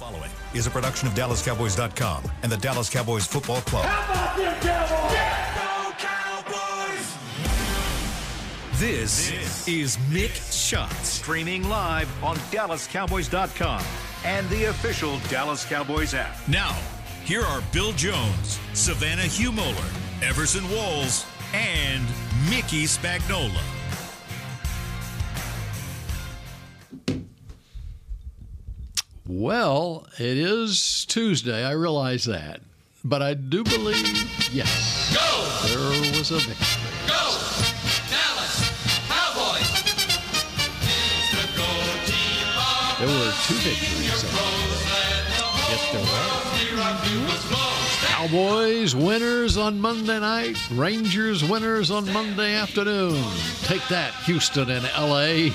following is a production of DallasCowboys.com and the Dallas Cowboys Football Club. How about them Cowboys? This, is Mick Shots, streaming live on DallasCowboys.com and the official Dallas Cowboys app. Now, here are Bill Jones, Savannah Humoller, Everson Walls, and Mickey Spagnola. Well, it is Tuesday. I realize that. But I do believe, yes, Go! there was a victory. Go! Dallas Cowboys! It's the go team There were two victories. Yes, there were. Cowboys winners on Monday night, Rangers winners on Monday afternoon. Take that, Houston and LA.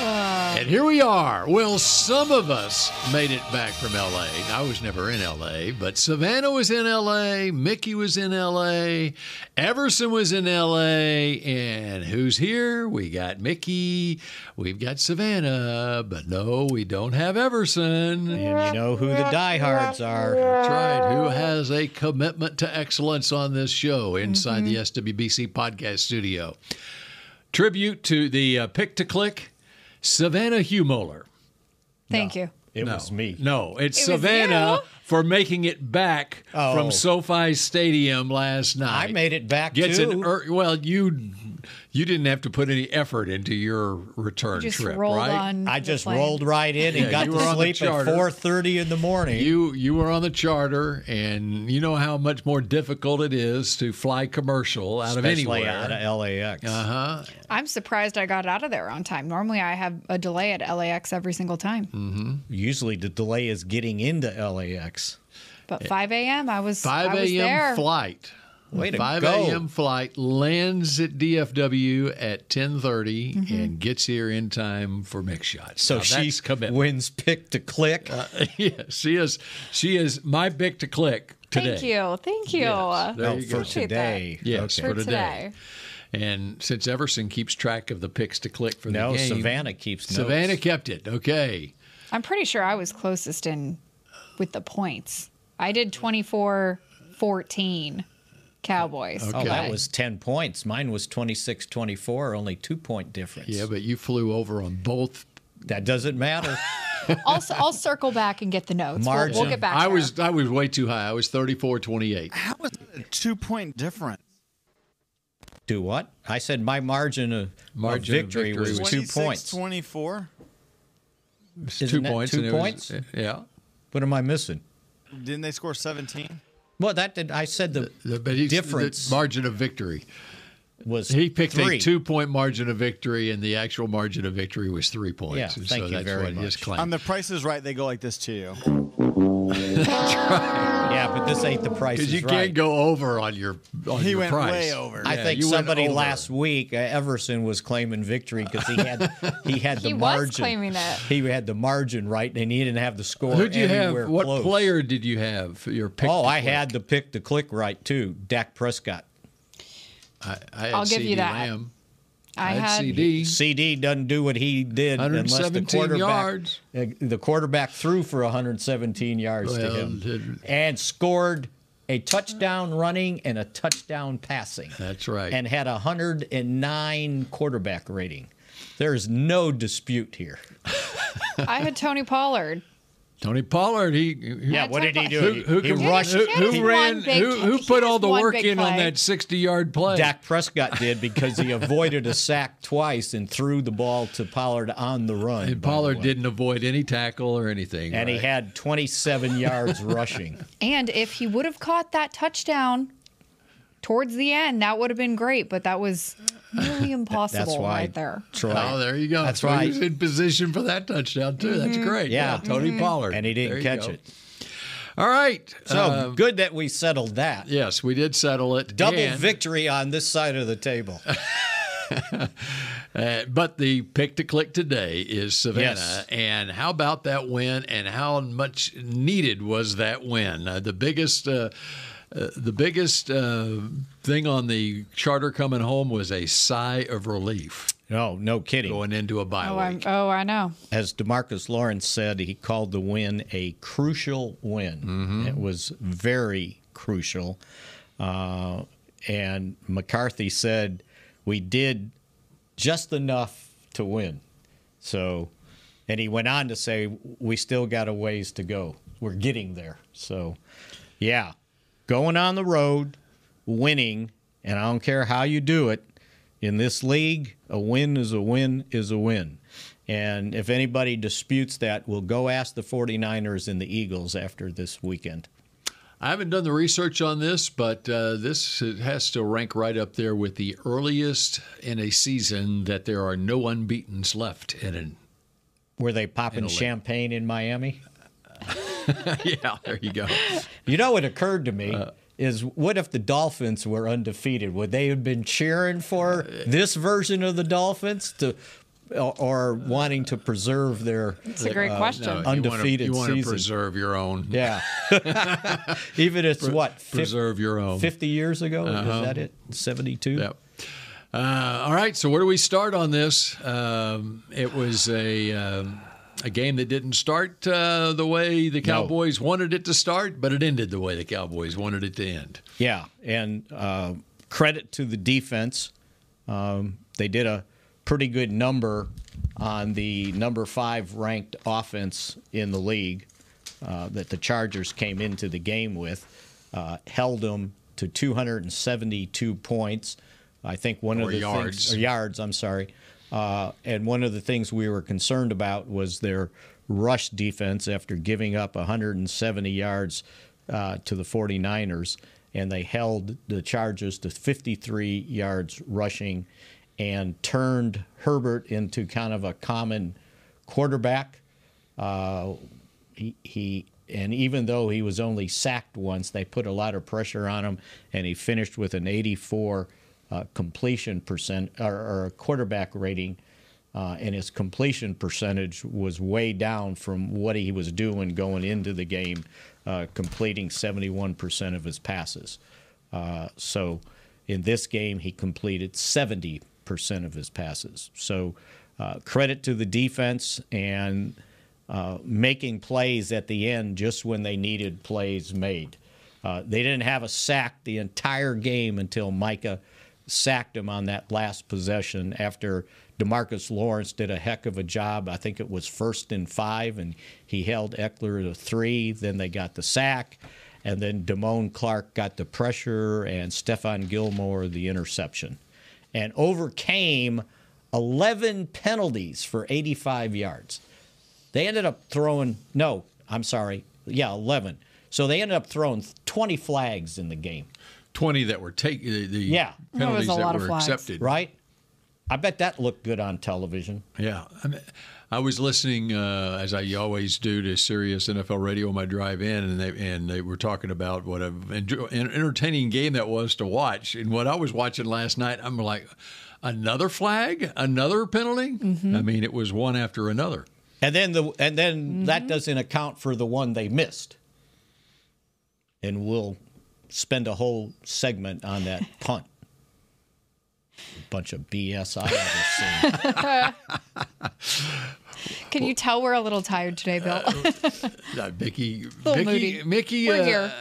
and here we are. Well, some of us made it back from LA. I was never in LA, but Savannah was in LA, Mickey was in LA, Everson was in LA, and who's here? We got Mickey, we've got Savannah, but no, we don't have Everson. And you know who the diehards are. That's right. Who has a commitment to excellence on this show inside the SWBC podcast studio? Tribute to the uh, pick to click, Savannah Humoller. Thank you. It no, was me. No, it's It Savannah for making it back Oh. from SoFi Stadium last night. I made it back Gets too. an er, well, you you didn't have to put any effort into your return Just trip, right? I just plane. rolled right in and Yeah, got to were on the sleep at 4:30 in the morning. You you were on the charter, and you know how much more difficult it is to fly commercial out especially of anywhere. out of LAX. uh huh. I'm surprised I got out of there on time. Normally, I have a delay at LAX every single time. Mm. Usually the delay is getting into LAX. But 5 a.m. I was 5 a.m. flight. Way to 5 a.m. flight lands at DFW at 10:30 Mm-hmm. and gets here in time for Mick Shots. So Now, she wins pick to click. yeah, she is. She is my pick to click today. Thank you. Thank you. Yes, there oh, you for go. Today. Yes, Okay. for For today. And since Everson keeps track of the picks to click for No, the game, Savannah keeps notes. Savannah kept it. Okay. I'm pretty sure I was closest in with the points. I did 24 14 Cowboys. Oh, Okay. that was 10 points. Mine was 26 24, only two point difference. Yeah, but you flew over on both. that doesn't matter. I'll, I'll circle back and get the notes. We'll, Margin. we'll get back I there. was I was way too high. I was 34-28. How is it a two point difference? Do what? I said my margin of, Margin of of victory, victory was was two points. 24? Isn't two points. two and it was- points? yeah. What am I missing? Didn't they score 17? Well, that did. I said the, The, but difference the margin of victory. was He picked three. a two point margin of victory, and the actual margin of victory was three points. Yeah, And thank so you that's very what much. On the Price is Right, they go like this too. Yeah, but this ain't the price. Because you right. can't go over on your on He your went price. way over. I Yeah, think somebody last week, uh, Everson, was claiming victory because he had he had the He was margin. claiming it. He had the margin right, and he didn't have the score. Who'd you have? What close. player did you have? for Your pick. Oh, I click? had the pick to click right too. Dak Prescott. I, I had I'll give you that. Lamb. I I had had CD. CD doesn't do what he did unless the quarterback yards. uh, the quarterback threw for 117 yards to him and scored a touchdown running and a touchdown passing. That's right. And had a 109 quarterback rating. There's no dispute here. I had Tony Pollard. Tony Pollard. He, he Yeah, what did he do? Who, who, he can- rushed- who, who ran? big- who, who put all the work big in on that sixty-yard play? Dak Prescott did because he avoided a sack twice and threw the ball to Pollard on the run. and Pollard didn't avoid any tackle or anything. And he had 27 yards rushing. And if he would have caught that touchdown towards the end, that would have been great. But that was nearly impossible That's why right there. Troy. Oh, there you go. That's so right. He was in position for that touchdown too. That's great. Yeah. Tony Pollard, and he didn't catch go. it. All right. So Uh, good that we settled that. yes, we did settle it. Double And- victory on this side of the table. Uh, but the pick to click today is Savannah. Yes. And how about that win? And how much needed was that win? Uh, the biggest. Uh, the biggest uh, thing on the charter coming home was a sigh of relief. No, no kidding. going into a bye Oh, I'm, week. oh, I know. As Demarcus Lawrence said, he called the win a crucial win. It was very crucial. Uh, and McCarthy said, We did just enough to win. So, and he went on to say, We still got a ways to go. We're getting there. So, yeah, going on the road, winning, and I don't care how you do it. In this league, a win is a win is a win. And if anybody disputes that, we'll go ask the 49ers and the Eagles after this weekend. I haven't done the research on this, but uh, this has to rank right up there with the earliest in a season that there are no unbeatens left in an. Were they popping champagne in Miami? yeah, there you go. You know what occurred to me is what if the Dolphins were undefeated? Would they have been cheering for this version of the Dolphins to or, or wanting to preserve their It's a great question. No, Undefeated You want to season. preserve your own. yeah. Even it's what fif- Preserve your own. 50 years ago is that it? 72? Yep. Uh, all right. So where do we start on this? Um, it was a um, a game that didn't start uh, the way the Cowboys wanted it to start, but it ended the way the Cowboys wanted it to end. Yeah, and uh, credit to the defense. Um, they did a pretty good number on the number five ranked offense in the league uh, that the Chargers came into the game with. Uh, held them to 272 points. I think one Or of the yards. things, or yards. I'm sorry. Uh, and one of the things we were concerned about was their rush defense after giving up 170 yards uh, to the 49ers. And they held the Chargers to 53 yards rushing and turned Herbert into kind of a common quarterback. Uh, he, he and even though he was only sacked once, they put a lot of pressure on him, and he finished with an 84 uh, completion percent or, or quarterback rating, uh, and his completion percentage was way down from what he was doing going into the game, uh, completing 71% of his passes. Uh, so in this game, he completed 70% of his passes. So uh, credit to the defense and uh, making plays at the end just when they needed plays made. They didn't have a sack the entire game until Micah sacked him on that last possession after Demarcus Lawrence did a heck of a job. I think it was first and five, and he held Ekeler to three. Then they got the sack, and then Damone Clark got the pressure, and Stephon Gilmore the interception, and overcame 11 penalties for 85 yards. They ended up throwing, no, I'm sorry, yeah, 11. So they ended up throwing 20 flags in the game, Twenty that were taken, the, the Yeah. Penalties a that lot of were flags. accepted. right? I bet that looked good on television. Yeah, I, mean, I was listening uh, as I always do to Sirius NFL Radio on my drive in, and they and they were talking about what an entertaining game that was to watch. And what I was watching last night, I'm like, another flag, another penalty. I mean, it was one after another. And then the and then that doesn't account for the one they missed. And we'll spend a whole segment on that punt. bunch of BS I ever seen. Can you tell we're a little tired today, Bill? Uh, Mickey, Little Mickey, moody. Mickey. We're uh, here.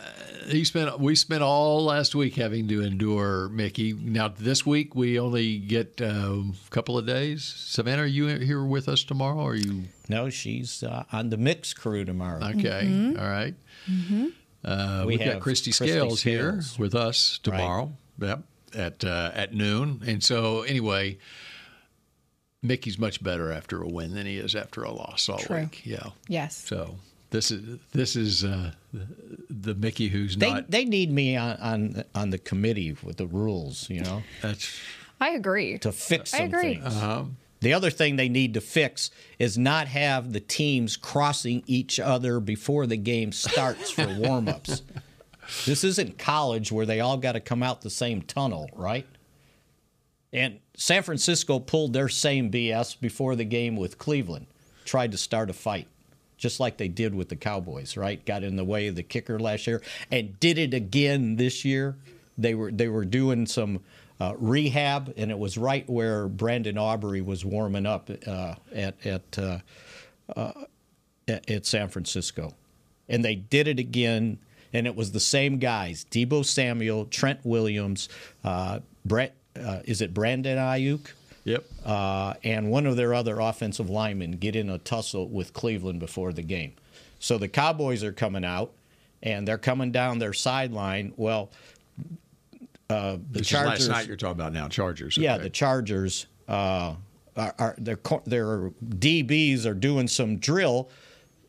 He spent. We spent all last week having to endure Mickey. Now this week we only get uh, a couple of days. Savannah, are you here with us tomorrow? Or are you no, she's uh, on the mix crew tomorrow. okay? Mm-hmm. all right. Uh, We we've got have Kristi Kristi Scales, here with us tomorrow. Yep, at uh, at noon. And so anyway, Mickey's much better after a win than he is after a loss all True. week. Yeah. yes. So this is this is uh, the, the Mickey who's They not. they need me on, on on the committee with the rules, you know, that's I agree. to fix I some agree. things. The other thing they need to fix is not have the teams crossing each other before the game starts for warm-ups. This isn't college where they all got to come out the same tunnel, right? And San Francisco pulled their same BS before the game with Cleveland, tried to start a fight, just like they did with the Cowboys, right? Got in the way of the kicker last year and did it again this year. They were they were doing some uh, rehab, and it was right where Brandon Aubrey was warming up uh, at at, uh, uh, at San Francisco, and they did it again, and it was the same guys: Deebo Samuel, Trent Williams, uh, Brett. Uh, is it Brandon Aiyuk? Yep. uh, and one of their other offensive linemen get in a tussle with Cleveland before the game. So the Cowboys are coming out, and they're coming down their sideline. Well, uh, the This Chargers. is last night you're talking about now. Chargers. Yeah, the Chargers uh, are, are their their DBs are doing some drill,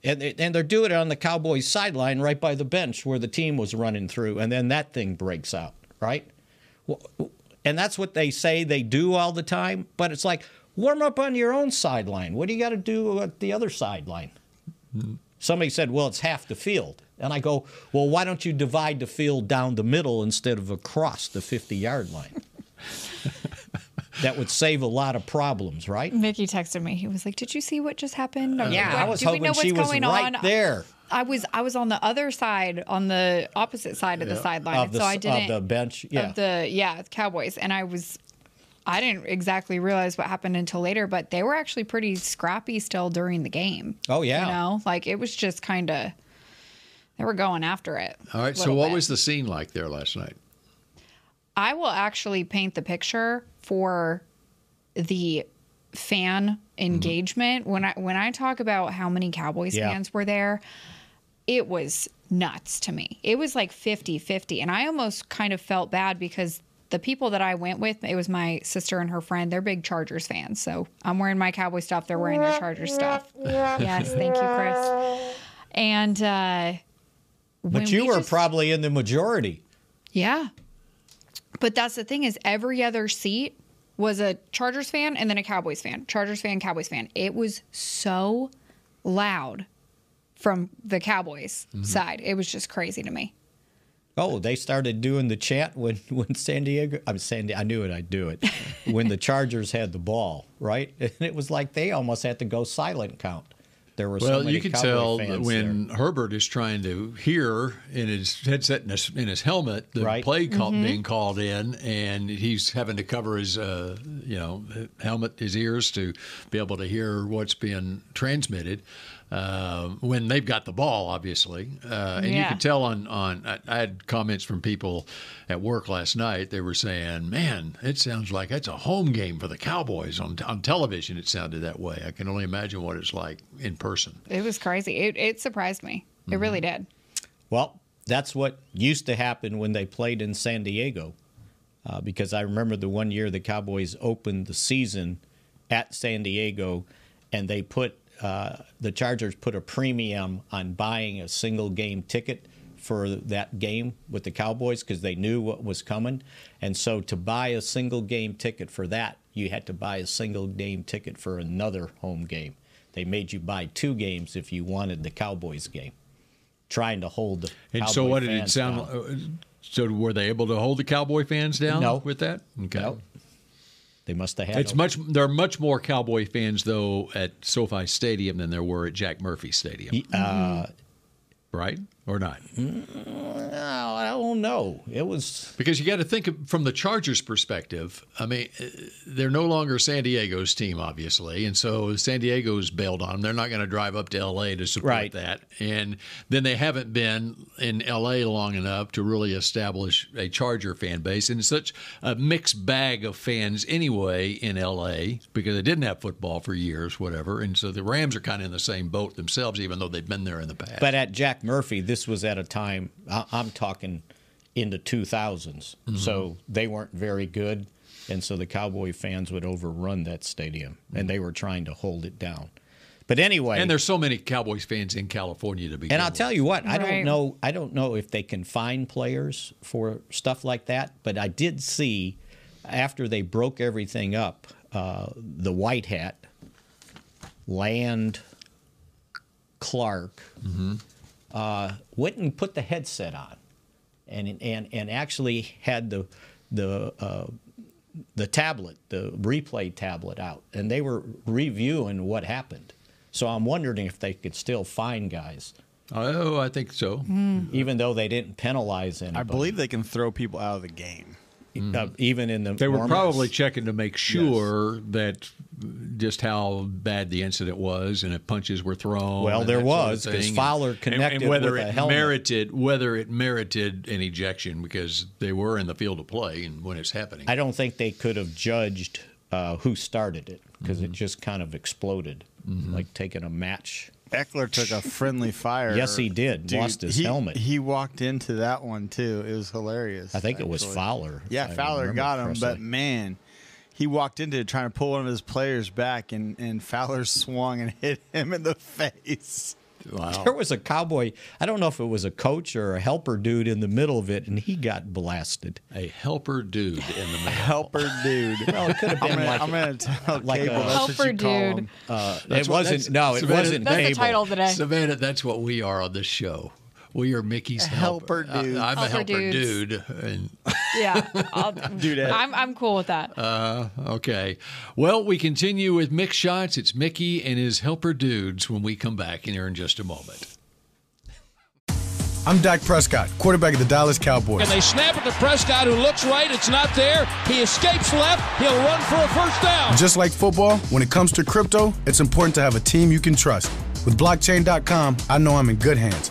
and they, and they're doing it on the Cowboys sideline right by the bench where the team was running through, and then that thing breaks out, right? Well, And that's what they say they do all the time, but it's like warm up on your own sideline. What do you got to do at the other sideline? Somebody said, "Well, it's half the field." And I go, "Well, why don't you divide the field down the middle instead of across the 50-yard line?" that would save a lot of problems, right? Mickey texted me. He was like, "Did you see what just happened?" I'm uh, Yeah, like, I was Do we hoping know what's she was going right on? there. I was I was on the other side, on the opposite side of the sideline, Of the, so I of didn't of the bench, yeah. of the yeah Cowboys, and I was I didn't exactly realize what happened until later, but they were actually pretty scrappy still during the game. Oh, yeah. you know, like it was just kind of they were going after it. All right. So what bit. was the scene like there last night? I will actually paint the picture for the fan engagement when I when I talk about how many Cowboys Yeah. fans were there it was nuts to me. It was like 50-50 and I almost kind of felt bad because the people that I went with, it was my sister and her friend. They're big Chargers fans. So I'm wearing my Cowboy stuff. They're wearing their Chargers stuff. Yes, thank you, Chris. And uh when But you we were just- probably in the majority. yeah. But that's the thing is every other seat was a Chargers fan and then a Cowboys fan. Chargers fan, Cowboys fan. It was so loud from the Cowboys mm-hmm. side. It was just crazy to me. Oh, they started doing the chant when when San Diego. I'm San. I knew it. I'd do it when the Chargers had the ball, right? And it was like they almost had to go silent count. There were so Well, many you can Cowboy tell fans when Herbert is trying to hear in his headset in his, in his helmet the Right. play call, being called in, and he's having to cover his uh, you know helmet, his ears to be able to hear what's being transmitted. Uh, when they've got the ball, obviously, uh, and you can tell on on. I, I had comments from people at work last night. They were saying, "Man, it sounds like it's a home game for the Cowboys on on television." It sounded that way. I can only imagine what it's like in person. It was crazy. It, it surprised me. It really did. Well, that's what used to happen when they played in San Diego. Uh, because I remember the one year the Cowboys opened the season at San Diego, and they put uh, the Chargers put a premium on buying a single game ticket for that game with the Cowboys because they knew what was coming. And so to buy a single game ticket for that, you had to buy a single game ticket for another home game. They made you buy two games if you wanted the Cowboys game trying to hold the. And Cowboy so, what did it sound? down. So, were they able to hold the Cowboy fans down? No. with that. Okay. No. They must have had. It's much. There are much more Cowboy fans though at SoFi Stadium than there were at Jack Murphy Stadium, Uh, right or not? no, I don't know. It was. Because you got to think from the Chargers' perspective. I mean, uh, they're no longer San Diego's team, obviously, and so San Diego's bailed on them. They're not going to drive up to L.A. to support Right. that, and then they haven't been in L.A. long enough to really establish a Charger fan base, and it's such a mixed bag of fans anyway in L.A. because they didn't have football for years, whatever, and so the Rams are kind of in the same boat themselves, even though they've been there in the past. But at Jack Murphy, this was at a time. I- I'm talking in the 2000s, Mm-hmm. so they weren't very good, and so the Cowboy fans would overrun that stadium, and they were trying to hold it down. But anyway, and there's so many Cowboys fans in California to begin And I'll with. tell you what, I don't know. I don't know if they can find players for stuff like that. But I did see after they broke everything up, uh, the white hat, Land, Clark, uh, went and put the headset on, and and and actually had the the. Uh, the tablet, the replay tablet out, and they were reviewing what happened. So I'm wondering if they could still find guys Oh, I think so. even though they didn't penalize anybody. I believe they can throw people out of the game. Uh, even in the They were warm-ups. probably checking to make sure that just how bad the incident was and if punches were thrown. Well, and there that sort of was, 'cause thing. Fowler connected and whether with a it helmet. merited whether it merited an ejection because they were in the field of play and when it's happening. I don't think they could have judged uh, who started it because Mm-hmm. it just kind of exploded, like taking a match. Ekeler took a friendly fire. Yes, he did. Lost his he, helmet. He walked into that one too. It was hilarious. I think it was. Fowler. Yeah, Fowler got him, correctly. but man, he walked into it trying to pull one of his players back, and, and Fowler swung and hit him in the face. Wow. There was a cowboy. I don't know if it was a coach or a helper dude in the middle of it, and he got blasted. A helper dude in the middle. Helper dude. Well, it could have I'm been gonna, like I'm gonna tell like Cable a- that's Helper what you call dude. him. uh, it what- wasn't. No, it Savannah, wasn't. That's the cable. title today. Savannah, that's what we are on this show. We are Mickey's helper helper. dude. I, am a Helper helper dudes. dude. And Yeah, I'll, Dudette. I'm I'm cool with that. Uh, okay. Well, we continue with Mick Shots. It's Mickey and his helper dudes when we come back in here in just a moment. I'm Dak Prescott, quarterback of the Dallas Cowboys. And they snap it to Prescott, who looks right. It's not there. He escapes left. He'll run for a first down. Just like football, when it comes to crypto, it's important to have a team you can trust. With blockchain.com, I know I'm in good hands.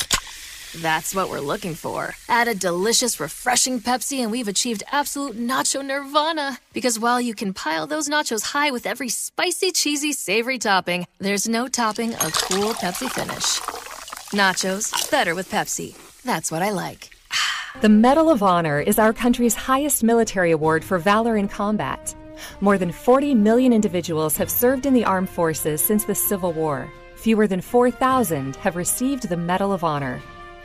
That's what we're looking for. Add a delicious, refreshing Pepsi, and we've achieved absolute nacho nirvana. Because while you can pile those nachos high with every spicy, cheesy, savory topping, there's no topping a cool Pepsi finish. Nachos, better with Pepsi. That's what I like. The Medal of Honor is our country's highest military award for valor in combat. More than 40 million individuals have served in the armed forces since the Civil War. Fewer than 4,000 have received the Medal of Honor.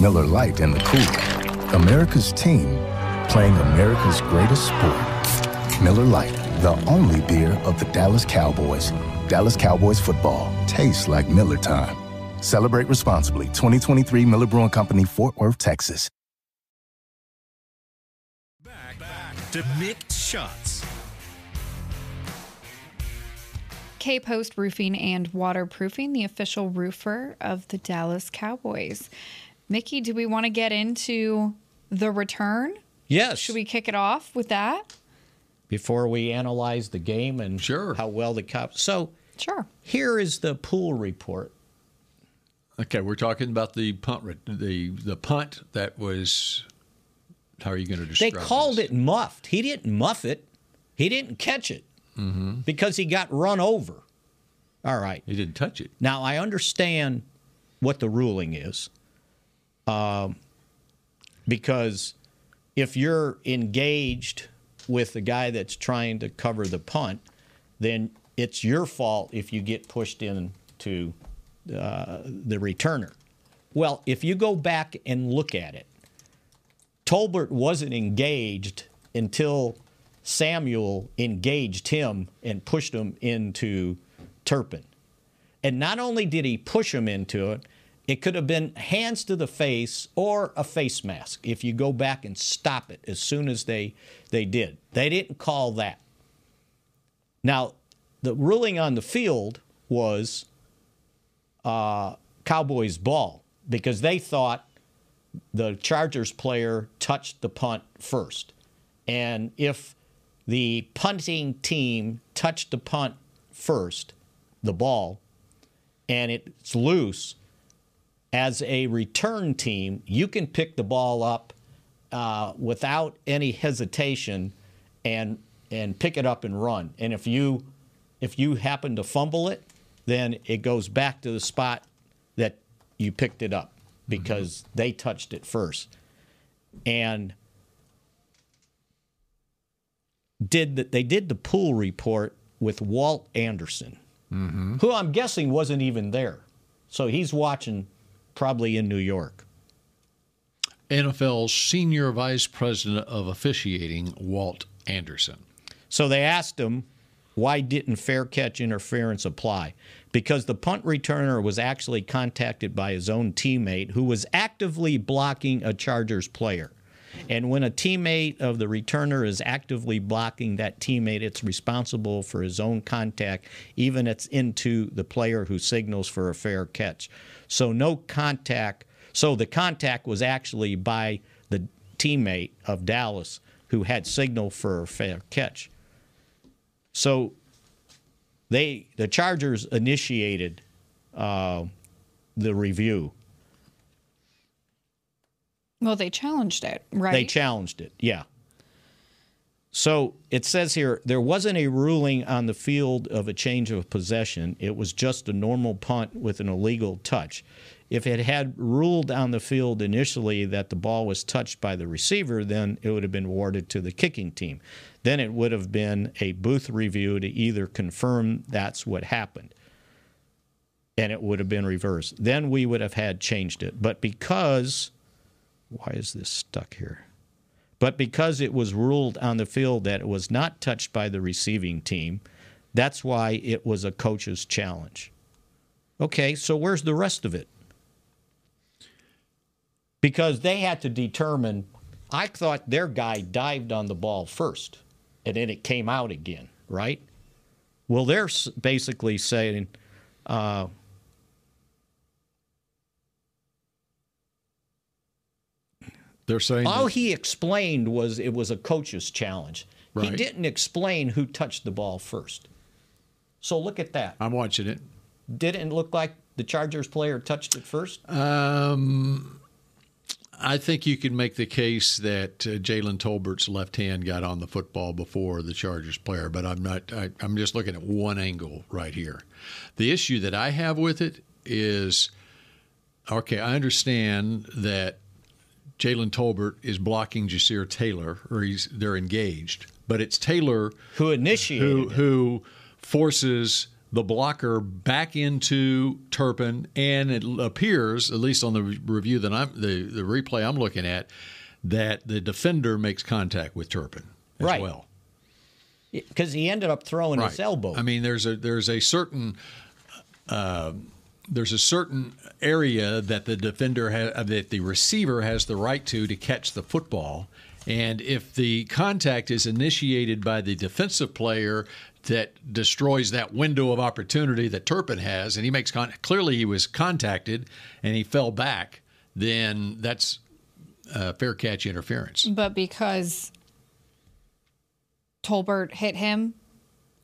Miller Lite in the cooler. America's team playing America's greatest sport. Miller Lite, the only beer of the Dallas Cowboys. Dallas Cowboys football tastes like Miller time. Celebrate responsibly. 2023 Miller Brewing Company, Fort Worth, Texas. Back To Mick Shots. K Post Roofing and Waterproofing, the official roofer of the Dallas Cowboys. Mickey, do we want to get into the return? Yes. Should we kick it off with that? before we analyze the game and Sure. how well the Cows. So Sure. here is the pool report. Okay, we're talking about the punt, the the punt that was. How are you going to describe? It? They called this? it muffed. He didn't muff it. He didn't catch it mm-hmm. because he got run over. All right. He didn't touch it. Now I understand what the ruling is, um, because if you're engaged with the guy that's trying to cover the punt, then it's your fault if you get pushed into uh, the returner. Well, if you go back and look at it, Tolbert wasn't engaged until Samuel engaged him and pushed him into Turpin. And not only did he push him into it, it could have been hands to the face or a face mask if you go back and stop it as soon as they, they did. They didn't call that. Now, the ruling on the field was uh, Cowboys' ball because they thought the Chargers player touched the punt first. And if the punting team touched the punt first, the ball, and it's loose, as a return team, you can pick the ball up uh, without any hesitation and and pick it up and run. And if you if you happen to fumble it, then it goes back to the spot that you picked it up because they touched it first. And did the, they did the pool report with Walt Anderson, who I'm guessing wasn't even there. So he's watching probably in New York. NFL's senior vice president of officiating, Walt Anderson. So they asked him, why didn't fair catch interference apply? Because the punt returner was actually contacted by his own teammate who was actively blocking a Chargers player. And when a teammate of the returner is actively blocking that teammate, it's responsible for his own contact, even it's into the player who signals for a fair catch. So no contact. So the contact was actually by the teammate of Dallas who had signal for a fair catch. So they the Chargers initiated uh, the review. Well, they challenged it, right? They challenged it, yeah. So it says here there wasn't a ruling on the field of a change of possession. It was just a normal punt with an illegal touch. If it had ruled on the field initially that the ball was touched by the receiver, then it would have been awarded to the kicking team. Then it would have been a booth review to either confirm that's what happened and it would have been reversed. Then we would have had changed it. But because, why is this stuck here? But because it was ruled on the field that it was not touched by the receiving team, that's why it was a coach's challenge. Okay, so where's the rest of it? Because they had to determine, I thought their guy dived on the ball first and then it came out again, right? Well, they're basically saying, uh, They're saying All that- he explained was it was a coach's challenge. He didn't explain who touched the ball first. So look at that. I'm watching it. Didn't it look like the Chargers player touched it first? Um, I think you can make the case that uh, Jalen Tolbert's left hand got on the football before the Chargers player, but I'm not. I, I'm just looking at one angle right here. The issue that I have with it is, okay, I understand that Jalen Tolbert is blocking Ja'Sir Taylor, or he's they're engaged, but it's Taylor who initiated who, who forces the blocker back into Turpin, and it appears, at least on the review that I'm the, the replay I'm looking at, that the defender makes contact with Turpin as Right. well. Because he ended up throwing his elbow. I mean, there's a there's a certain uh, there's a certain area that the defender ha- that the receiver has the right to to catch the football, and if the contact is initiated by the defensive player that destroys that window of opportunity that Turpin has, and he makes con- clearly he was contacted and he fell back, then that's uh, fair catch interference. But because Tolbert hit him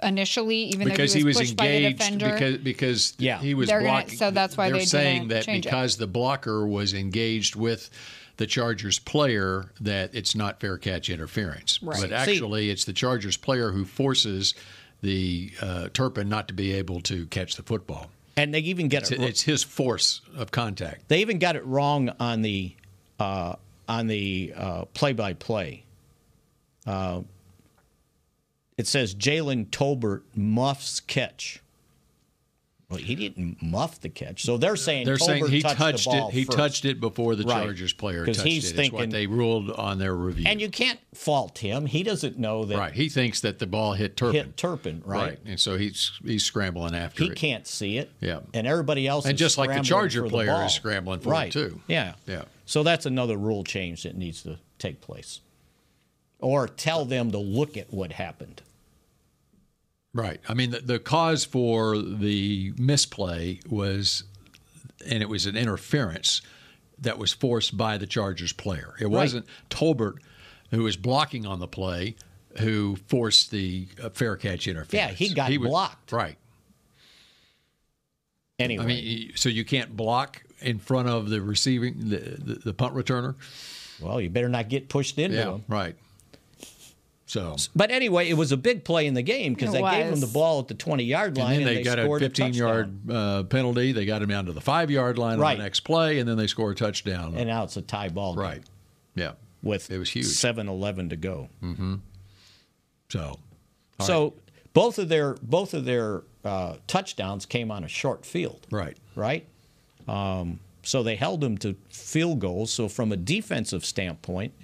initially, even because though he was, pushed by the engaged defender, because because Yeah. he was They're gonna- blocking. so that's why they're they saying that change it. because the blocker was engaged with the Chargers player that it's not fair catch interference. Right. But See- actually, it's the Chargers player who forces the uh, Turpin not to be able to catch the football. and they even get It's, it. it's his force of contact. They even got it wrong on the uh, on the uh, play-by-play. Uh, it says Jalen Tolbert muffs catch. Well, he didn't muff the catch, so they're saying They're Tolbert saying he touched, touched it. He first. touched it before the Right. Chargers player touched he's it. It's thinking- what they ruled on their review. and you can't fault him. He doesn't know that right. He thinks that the ball hit Turpin. hit Turpin, right? And so he's he's scrambling after He it. can't see it. Yeah. And everybody else And is just like the Charger for the player is scrambling for it, too. Yeah. Yeah. So that's another rule change that needs to take place. Or tell them to look at what happened. Right. I mean, the, the cause for the misplay was, and it was an interference that was forced by the Chargers player. It wasn't Tolbert who was blocking on the play who forced the uh, fair catch interference. Yeah, he got was- blocked. Right. Anyway. I mean, so you can't block in front of the receiving the, the, the punt returner. Well, you better not get pushed into Yeah, him. right. So, But anyway, it was a big play in the game because It they gave them the ball at the 20 yard line and then they, got a 15 touchdown. yard uh, penalty. They got him down to the five yard line on the next play, and then they score a touchdown. And now it's a tie ball game right. Yeah. with It was huge. 7 11 to go. So, so both of their both of their uh, touchdowns came on a short field. right. right? Um, so they held them to field goals. So from a defensive standpoint,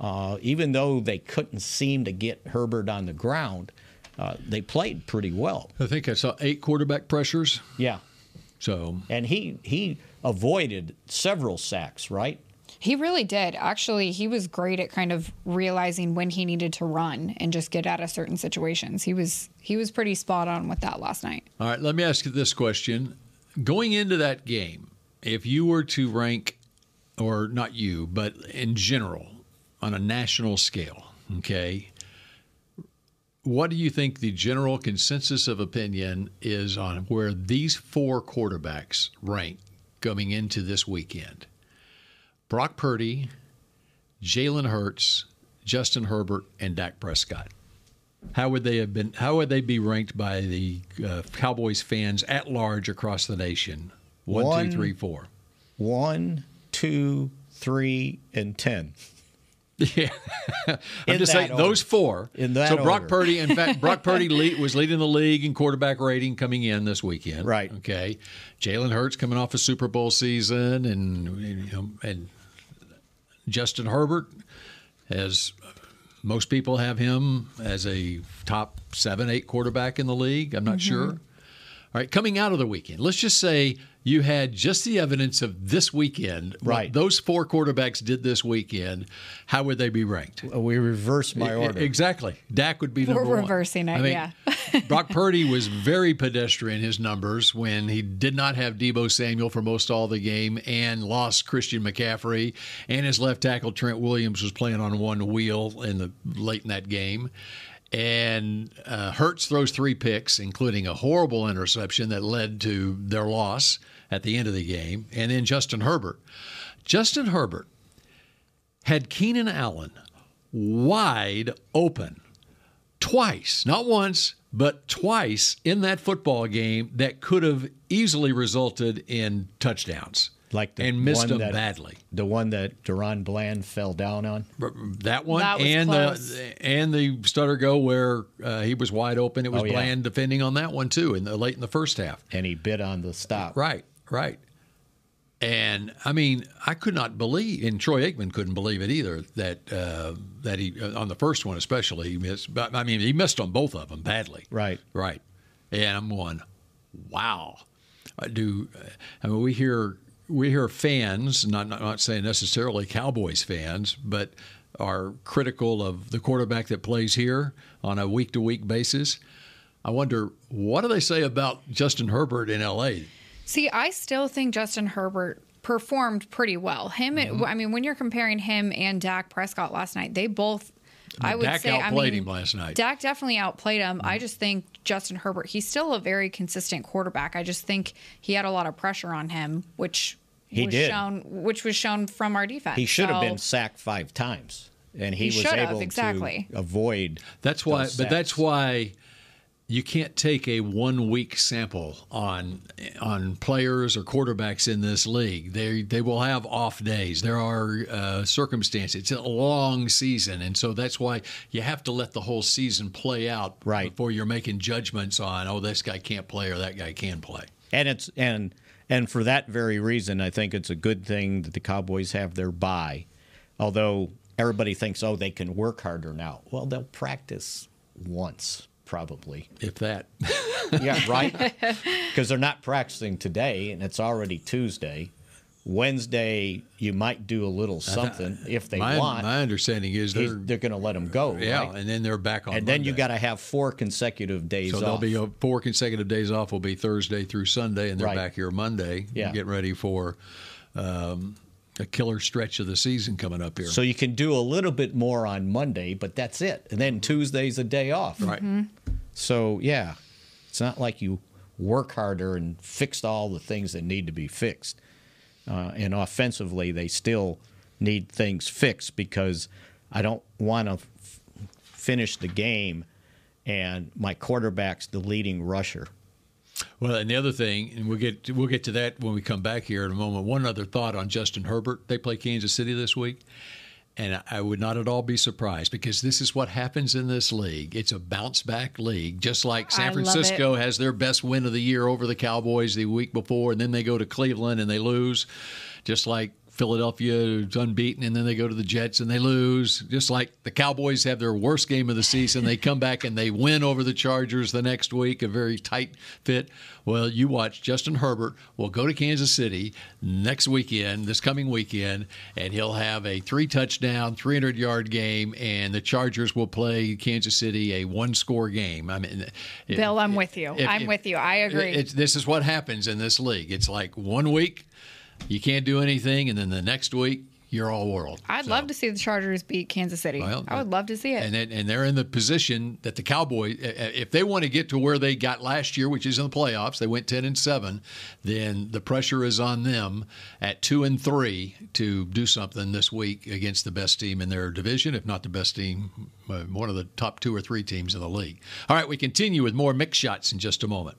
uh, even though they couldn't seem to get Herbert on the ground, uh, they played pretty well. I think I saw eight quarterback pressures. Yeah, So, and he he avoided several sacks, right? He really did. Actually, he was great at kind of realizing when he needed to run and just get out of certain situations. He was he was pretty spot on with that last night. all right, let me ask you this question. Going into that game, if you were to rank, or not you, but in general, on a national scale, okay, what do you think the general consensus of opinion is on where these four quarterbacks rank coming into this weekend? Brock Purdy, Jalen Hurts, Justin Herbert, and Dak Prescott. How would they have been? How would they be ranked by the uh, Cowboys fans at large across the nation? One, One- two, three, four. One, two, three, and ten. Yeah, I'm just saying order. those four. In that so Brock order. Purdy, in fact, Brock Purdy lead, was leading the league in quarterback rating coming in this weekend. Right. Okay. Jalen Hurts coming off a Super Bowl season, and you know, and Justin Herbert, as most people have him as a top seven, eight quarterback in the league. I'm not mm-hmm. sure. All right, coming out of the weekend, let's just say you had just the evidence of this weekend. what Right. those four quarterbacks did this weekend. How would they be ranked? We reverse my order. Exactly. Dak would be We're number one. reversing it, I mean, yeah. Brock Purdy was very pedestrian his numbers when he did not have Deebo Samuel for most all the game and lost Christian McCaffrey and his left tackle Trent Williams was playing on one wheel in the late in that game. And uh, Hurts throws three picks, including a horrible interception that led to their loss at the end of the game. And then Justin Herbert. Justin Herbert had Keenan Allen wide open twice, not once, but twice in that football game that could have easily resulted in touchdowns. Like the and missed one them that, badly. The one that DaRon Bland fell down on. That one That was and close. the and the stutter go where uh, he was wide open. It was Oh, yeah. Bland defending on that one too in the late in the first half. and he bit on the stop. Right, right. And I mean, I could not believe, and Troy Aikman couldn't believe it either that uh, that he uh, on the first one especially he missed. But I mean, he missed on both of them badly. Right. Right. And I'm going, wow. I do. I mean, we hear we hear fans, not not, not saying necessarily Cowboys fans, but are critical of the quarterback that plays here on a week to week basis. I wonder what do they say about Justin Herbert in L.A. See, I still think Justin Herbert performed pretty well. Him, and mm-hmm. I mean, when you're comparing him and Dak Prescott last night, they both. I would Dak say, I outplayed mean, him last night. Dak definitely outplayed him. I mm-hmm. just think Justin Herbert, he's still a very consistent quarterback. I just think he had a lot of pressure on him, which He was did. shown, which was shown from our defense. He should have been sacked five times, and he, He was should have, able exactly. to avoid. That's why, those but that's why you can't take a one week sample on on players or quarterbacks in this league. They they will have off days. There are uh, circumstances. It's a long season, and so that's why you have to let the whole season play out Right. before you're making judgments on oh this guy can't play or that guy can play. And it's and and for that very reason, I think it's a good thing that the Cowboys have their bye. Although everybody thinks, oh, they can work harder now. Well, they'll practice once probably. If that. Yeah, right. Because they're not practicing today, and it's already Tuesday. Wednesday, you might do a little something if they my, want. my understanding is they're they're going to let them go. yeah, right? and then they're back on. and then you Monday. got to have four consecutive days So off. there'll be uh, four consecutive days off. Will be Thursday through Sunday, and they're Right. back here Monday. Yeah. getting ready for um, a killer stretch of the season coming up here. so you can do a little bit more on Monday, but that's it. And then Tuesday's a day off. right, So yeah, it's not like you work harder and fixed all the things that need to be fixed. Uh, and offensively, they still need things fixed because I don't want to f- finish the game, and my quarterback's the leading rusher. Well, and the other thing, and we'll get we'll get to that when we come back here in a moment. One other thought on Justin Herbert. They play Kansas City this week. And I would not at all be surprised because this is what happens in this league. It's a bounce back league, just like San I Francisco has their best win of the year over the Cowboys the week before, and then they go to Cleveland and they lose, just like Philadelphia is unbeaten, and then they go to the Jets and they lose. Just like the Cowboys have their worst game of the season, they come back and they win over the Chargers the next week, a very tight fit. Well, you watch Justin Herbert will go to Kansas City next weekend, this coming weekend, and he'll have a three touchdown, 300 yard game, and the Chargers will play Kansas City a one score game. I mean, Bill, I'm with you. if- I'm if- with you. I agree. this is what happens in this league. It's like one week you can't do anything, and then the next week you're all world. I'd love to see the Chargers beat Kansas City. Well, I would love to see it. And it, and they're in the position that the Cowboys, if they want to get to where they got last year, which is in the playoffs, they went ten and seven. Then the pressure is on them at two and three to do something this week against the best team in their division, if not the best team, uh, one of the top two or three teams in the league. All right, we continue with more Mick Shots in just a moment.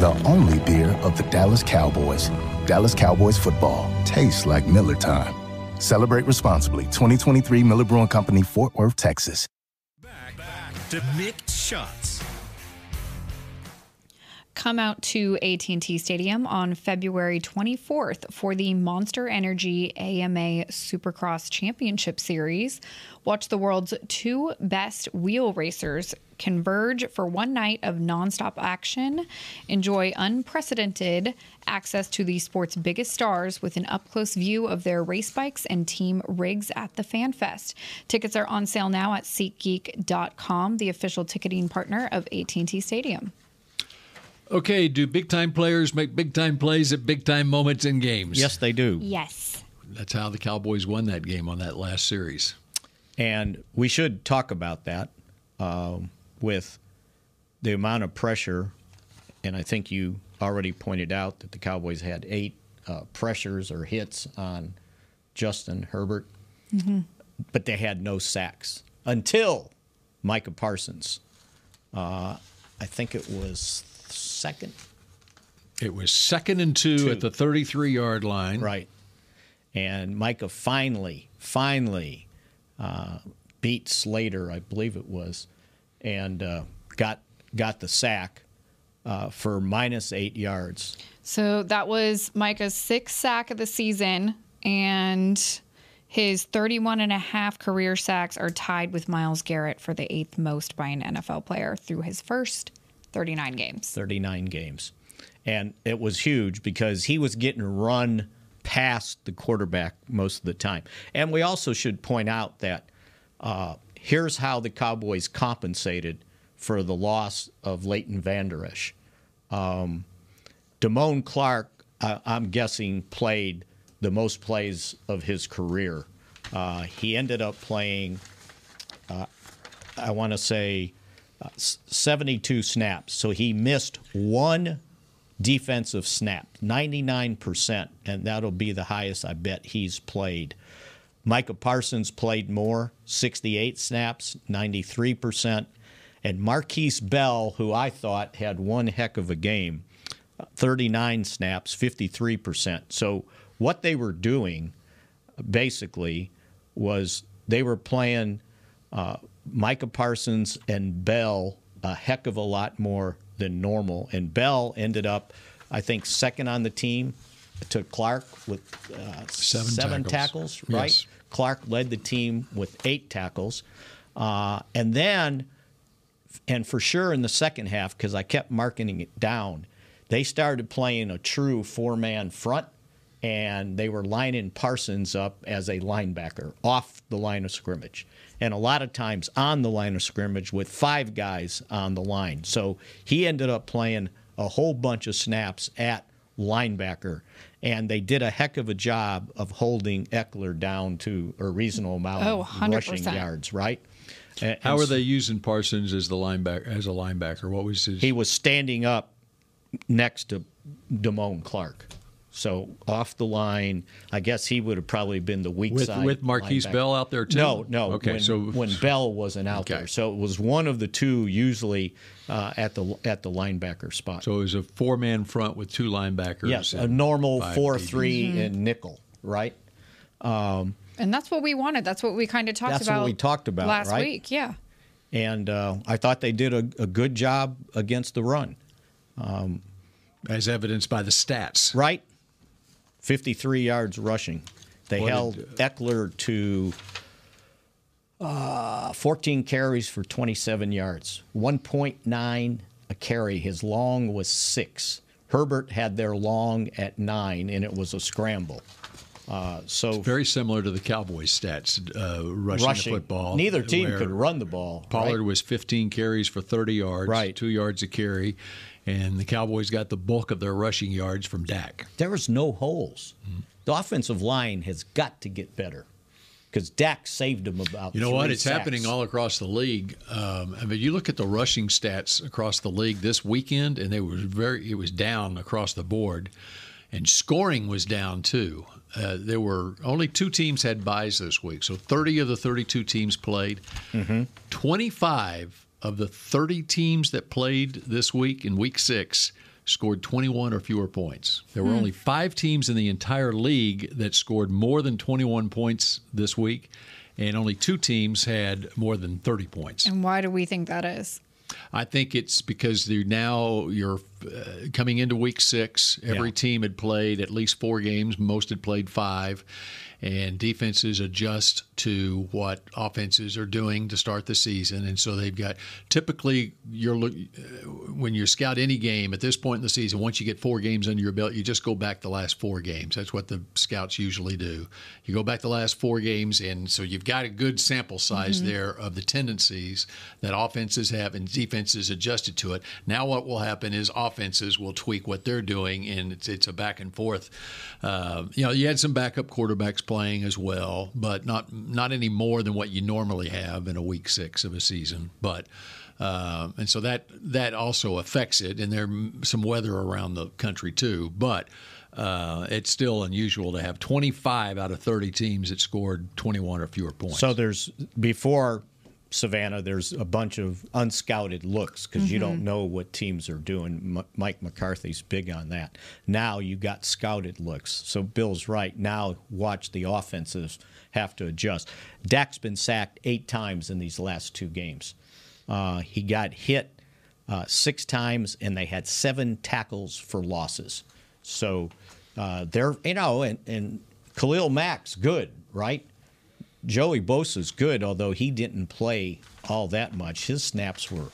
the only beer of the Dallas Cowboys. Dallas Cowboys football tastes like Miller time. Celebrate responsibly. 2023 Miller Brewing Company, Fort Worth, Texas. Back, back to Mick Shots. come out to AT&T Stadium on February 24th for the Monster Energy AMA Supercross Championship Series. Watch the world's two best wheel racers converge for one night of nonstop action. Enjoy unprecedented access to the sport's biggest stars with an up-close view of their race bikes and team rigs at the Fan Fest. Tickets are on sale now at SeatGeek.com, the official ticketing partner of AT&T Stadium. Okay, do big time players make big time plays at big time moments in games? Yes, they do. Yes. That's how the Cowboys won that game on that last series. And we should talk about that um, with the amount of pressure. And I think you already pointed out that the Cowboys had eight uh, pressures or hits on Justin Herbert, Mhm. but they had no sacks until Micah Parsons. Uh, I think it was second. It was second and two, at the 33 yard line. Right. And Micah finally, finally uh, beat Slater, I believe it was, and uh, got got the sack uh, for minus eight yards. So that was Micah's sixth sack of the season, and his 31 and a half career sacks are tied with Myles Garrett for the eighth most by an NFL player through his first 39 games. 39 games. And it was huge because he was getting run past the quarterback most of the time. And we also should point out that uh, here's how the Cowboys compensated for the loss of Leighton Vander Esch. Um, Damone Clark, I, I'm guessing, played the most plays of his career. Uh, he ended up playing, uh, I want to say, uh, 72 snaps. So he missed one defensive snap, 99%, and that'll be the highest I bet he's played. Micah Parsons played more, 68 snaps, 93%. And Markquese Bell, who I thought had one heck of a game, 39 snaps, 53%. So what they were doing basically was they were playing uh, Micah Parsons and Bell a heck of a lot more than normal. And Bell ended up, I think, second on the team to Clark with uh, Seven tackles. tackles. right? Yes. Clark led the team with eight tackles. Uh, and then, and for sure in the second half, because I kept marking it down, they started playing a true four man front and they were lining Parsons up as a linebacker off the line of scrimmage. And a lot of times on the line of scrimmage with five guys on the line. So he ended up playing a whole bunch of snaps at linebacker. And they did a heck of a job of holding Ekeler down to a reasonable amount Oh, of rushing yards, right? And- How and are they using Parsons as the linebacker as a linebacker? What was his? He was standing up next to Damone Clark. So off the line, I guess he would have probably been the weak With- side. with Markquese linebacker. Bell out there, too? No, no. Okay, when, so- when Bell wasn't out Okay. there, so it was one of the two usually uh, at the at the linebacker spot. so it was a four-man front with two linebackers. yes, a normal four DBs. three Mm-hmm. and nickel, right? Um, And that's what we wanted. That's what we kind of talked That's about. That's what we talked about, last right? week. Yeah. and uh, I thought they did a, a good job against the run. Um, as evidenced by the stats. Right. 53 yards rushing. They What held did- Ekeler to uh, 14 carries for 27 yards, 1.9 a carry. His long was six. Herbert had their long at nine, and it was a scramble. Uh, so Very similar to the Cowboys stats, uh, rushing, Rushing. the football. Neither team could run the ball, Pollard right? was 15 carries for 30 yards, Right. two yards a carry, and the Cowboys got the bulk of their rushing yards from Dak. there was no holes. The offensive line has got to get better because Dak saved them about. You know what? It's sacks. happening all across the league. Um, I mean, you look at the rushing stats across the league this weekend, and they were very. It was down across the board, and scoring was down too. Uh, there were only two teams had buys this week, so 30 of the 32 teams played. 25 of the 30 teams that played this week in week six scored 21 or fewer points. There were Hmm. only five teams in the entire league that scored more than 21 points this week, and only two teams had more than 30 points. And why do we think that is? I think it's because you're now you're uh, coming into week six. Every Yeah. team had played at least four games. Most had played five, and defenses adjust to what offenses are doing to start the season. And so they've got typically you're look uh, when you scout any game at this point in the season. Once you get four games under your belt, you just go back the last four games. That's what the scouts usually do. You go back the last four games, and so you've got a good sample size there of the tendencies that offenses have and defenses adjusted to it. Now, what will happen is offenses will tweak what they're doing, and it's, it's a back and forth. Uh, you know, you had some backup quarterbacks playing as well, but not not any more than what you normally have in a week six of a season. But uh, and so that that also affects it, and there's some weather around the country too. But uh, it's still unusual to have 25 out of 30 teams that scored 21 or fewer points. So there's before Savannah, there's a bunch of unscouted looks because you don't know what teams are doing. M- Mike McCarthy's big on that. Now you got scouted looks. So Bill's right. Now watch the offenses have to adjust. Dak's been sacked eight times in these last two games. Uh, he got hit uh, six times, and they had seven tackles for losses. So uh, they're you know, and, and Khalil Mack's good, right? Joey Bosa's good, although he didn't play all that much. His snaps were.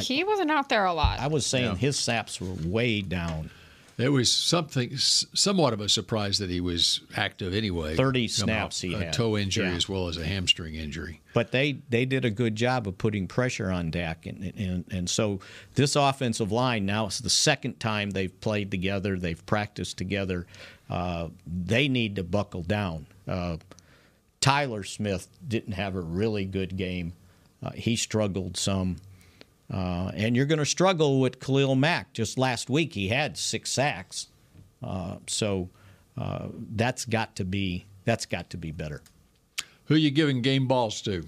He wasn't out there a lot. I was saying his snaps were way down. It was something, somewhat of a surprise that he was active anyway. 30 snaps off he a had. toe injury Yeah. as well as a hamstring injury. But they, they did a good job of putting pressure on Dak. And, and, and so this offensive line, now it's the second time they've played together, they've practiced together. Uh, they need to buckle down. Uh, Tyler Smith didn't have a really good game. Uh, he struggled some. Uh, and you're going to struggle with Khalil Mack. Just last week, he had six sacks. Uh, so uh, that's got to be that's got to be better. Who you giving game balls to?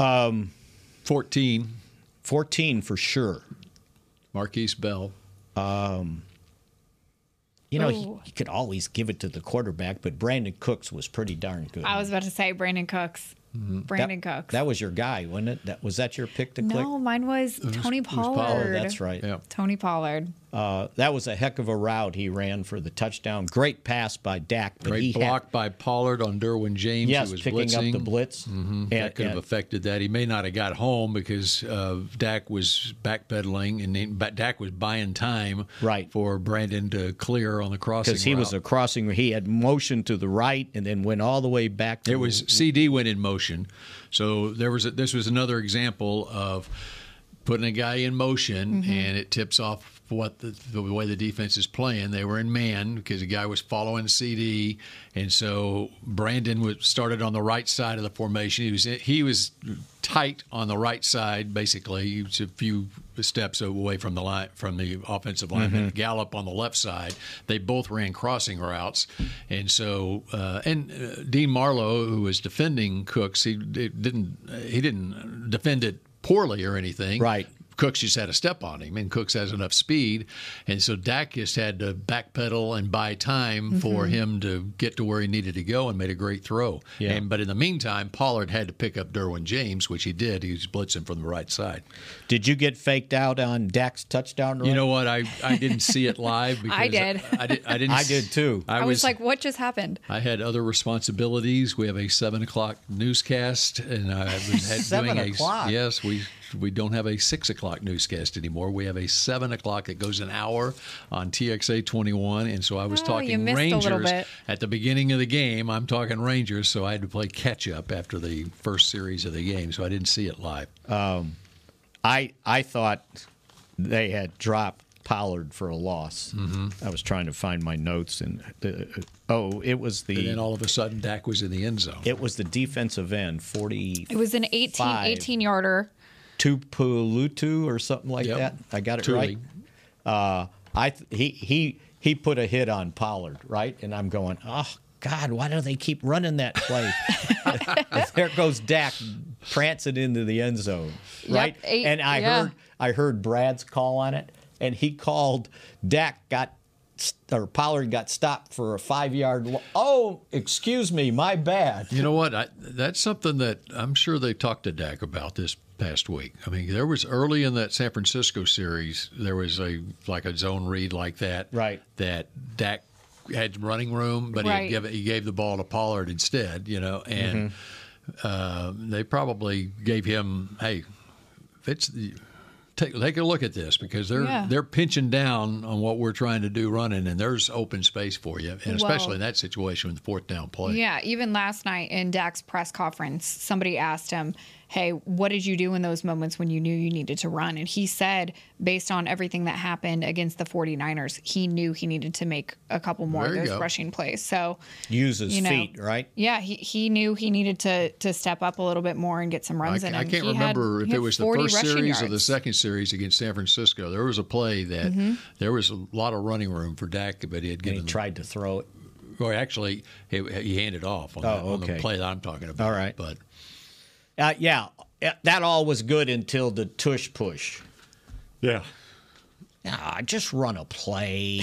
Um, 14. 14 for sure. Markquese Bell. Um, you know, he, Ooh. you could always give it to the quarterback, but Brandin Cooks was pretty darn good. I was about to say Brandin Cooks. Mm-hmm. Brandin that, Cooks. That was your guy, wasn't it? That was that your pick to click? no, mine was Tony Pollard. Oh, that's right. Tony Pollard. Uh, that was a heck of a route he ran for the touchdown. Great pass by Dak. But Great he block Had, by Pollard on Derwin James. Yes, who was picking up the blitz. hmm And- that could have affected that. He may not have got home because uh, Dak was backpedaling and he, Dak was buying time right. for Brandin to clear on the crossing. because he was a crossing. He had motion to the right and then went all the way back. to It was CD went in motion, so there was a, this was another example of putting a guy in motion Mm-hmm. and it tips off what the, the way the defense is playing. They were in man because the guy was following CD, and so Brandin was started on the right side of the formation. He was he was tight on the right side basically. He was a few steps away from the line from the offensive line. Mhm. Gallup on the left side. They both ran crossing routes, and so uh, and uh, Dean Marlowe, who was defending Cooks, he didn't he didn't defend it poorly or anything. Right. Cooks just had a step on him, and Cooks has enough speed, and so Dak just had to backpedal and buy time for Mhm. him to get to where he needed to go, and made a great throw. Yeah. And but in the meantime, Pollard had to pick up Derwin James, which he did. He was blitzing from the right side. Did you get faked out on Dak's touchdown run? You know what? I, I didn't see it live because I did. I, did. I didn't. I did too. I, I, was, like, what just happened? I had other responsibilities. We have a seven o'clock newscast, and I was had Seven doing o'clock? a yes. We we don't have a six o'clock newscast anymore. We have a seven o'clock that goes an hour on TXA twenty one, and so I was Oh, talking missed a little Rangers at the beginning of the game. I'm talking Rangers, so I had to play catch up after the first series of the game, so I didn't see it live. Um, I I thought they had dropped Pollard for a loss. Mhm. I was trying to find my notes, and uh, oh, it was the and then all of a sudden, Dak was in the end zone. it was the defensive end, forty. It was an 18, 18 yarder. Tuipulotu or something like Yep. that. I got it Tuli. right. Uh, I th- he he he put a hit on Pollard, right? And I'm going, oh God, why do they keep running that play? There goes Dak prancing into the end zone, Yep, right? eight- and I yeah. heard I heard Brad's call on it, and he called Dak got or Pollard got stopped for a five yard. Lo- oh, excuse me, my bad. You know what? I, that's something that I'm sure they talked to Dak about this past week. I mean, there was early in that San Francisco series, there was a like a zone read like that, right? That Dak had running room, but Right. he gave he gave the ball to Pollard instead. You know, and uh, they probably gave him, hey, it's. Take, take a look at this because they're Yeah. they're pinching down on what we're trying to do running, and there's open space for you, and especially in that situation with the fourth down play. Yeah, even last night in Dak's press conference, somebody asked him, Hey, what did you do in those moments when you knew you needed to run? And he said, based on everything that happened against the 49ers, he knew he needed to make a couple more of those go. rushing plays. So, Use his You know, feet, right? yeah, he, he knew he needed to to step up a little bit more and get some runs ca- in. I can't he remember he if it was the first rushing series or the second series against San Francisco. There was a play that Mhm. there was a lot of running room for Dak, but he had given. he tried to throw it. Or actually, he, he handed off on, Oh, the, on the play that I'm talking about. All right. but Uh, yeah, that all was good until the tush push. Yeah. Ah, just run a play.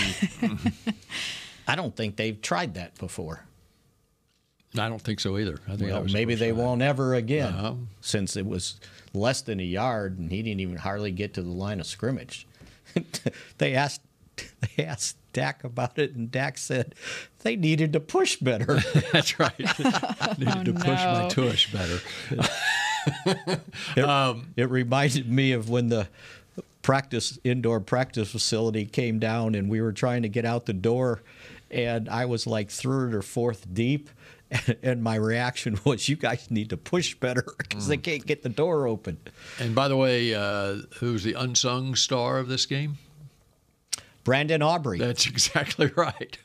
I don't think they've tried that before. I don't think so either. I think Well, that maybe they won't ever again, Uh-huh. since it was less than a yard and he didn't even hardly get to the line of scrimmage. they asked, they asked Dak about it, and Dak said they needed to push better. That's right. Needed to push my tush better. it, it reminded me of when the practice indoor practice facility came down, and we were trying to get out the door, and I was like third or fourth deep. And my reaction was, "You guys need to push better because they can't get the door open." And by the way, uh, who's the unsung star of this game? Brandon Aubrey. That's exactly right.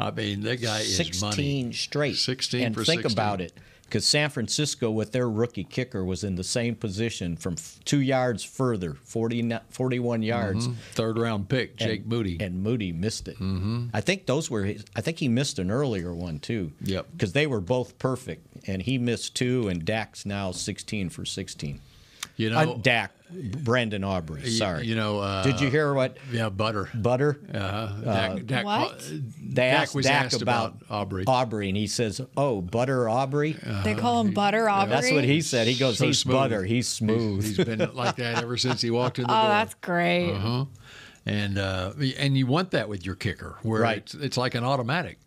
I mean, that guy is 16 straight. 16 and think 16. about it, because San Francisco, with their rookie kicker, was in the same position from f- two yards further, 40, 41 yards. Mhm. Third round pick, Jake and, Moody. And Moody missed it. Mm-hmm. I think those were. His, I think he missed an earlier one too. Yep. Because they were both perfect, and he missed two, and Dak's now 16 for 16. You know, Uh, Dak, Brandon Aubrey. y- Sorry. you know, uh, Did you hear what? Yeah, Butter. Butter. Uh, Dak, Dak, What? They Dak asked was Dak asked about, about Aubrey. Aubrey, and he says, "Oh, Butter Aubrey." They call him Butter Aubrey. That's what he said. He goes, So "He's smooth. butter. He's smooth." He's been like that ever since he walked in the Oh, door. that's great. Uh-huh. And uh, and you want that with your kicker, where Right. it's, it's like an automatic.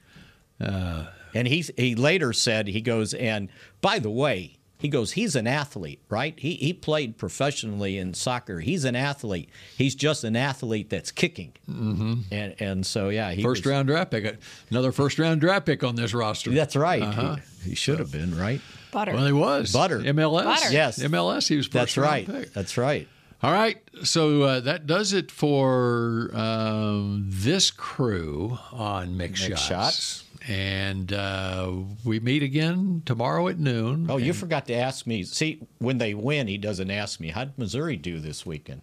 Uh, And he he later said he goes and by the way he goes he's an athlete right he he played professionally in soccer he's an athlete he's just an athlete that's kicking mm-hmm. and and so yeah he first was- round draft pick, another first round draft pick on this roster. that's right Uh-huh. he, he should have been right Butter. Well, he was Butter. MLS. Butter. Yes. MLS. He was first that's round right pick. that's right All right, so uh, that does it for um, this crew on Mick, Mick Shots. Shots. And uh, we meet again tomorrow at noon. oh you forgot to ask me see when they win he doesn't ask me how did Missouri do this weekend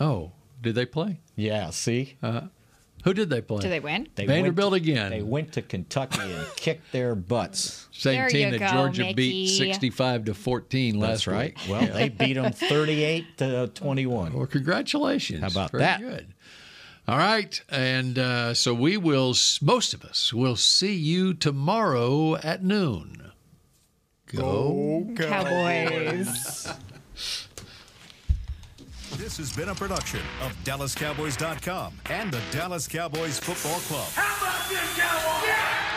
Oh, did they play? yeah see Who did they play? Do they win? they Vanderbilt went, again. they went to Kentucky and kicked their butts Same There team that go, Georgia beat 65 to 14 last that's right week. well they beat them 38 to 21 Well, congratulations. How about Very that? Good. All right, and uh, so we will. Most of us will see you tomorrow at noon. Go. Cowboys. This has been a production of DallasCowboys.com and the Dallas Cowboys Football Club. How about this, Cowboys?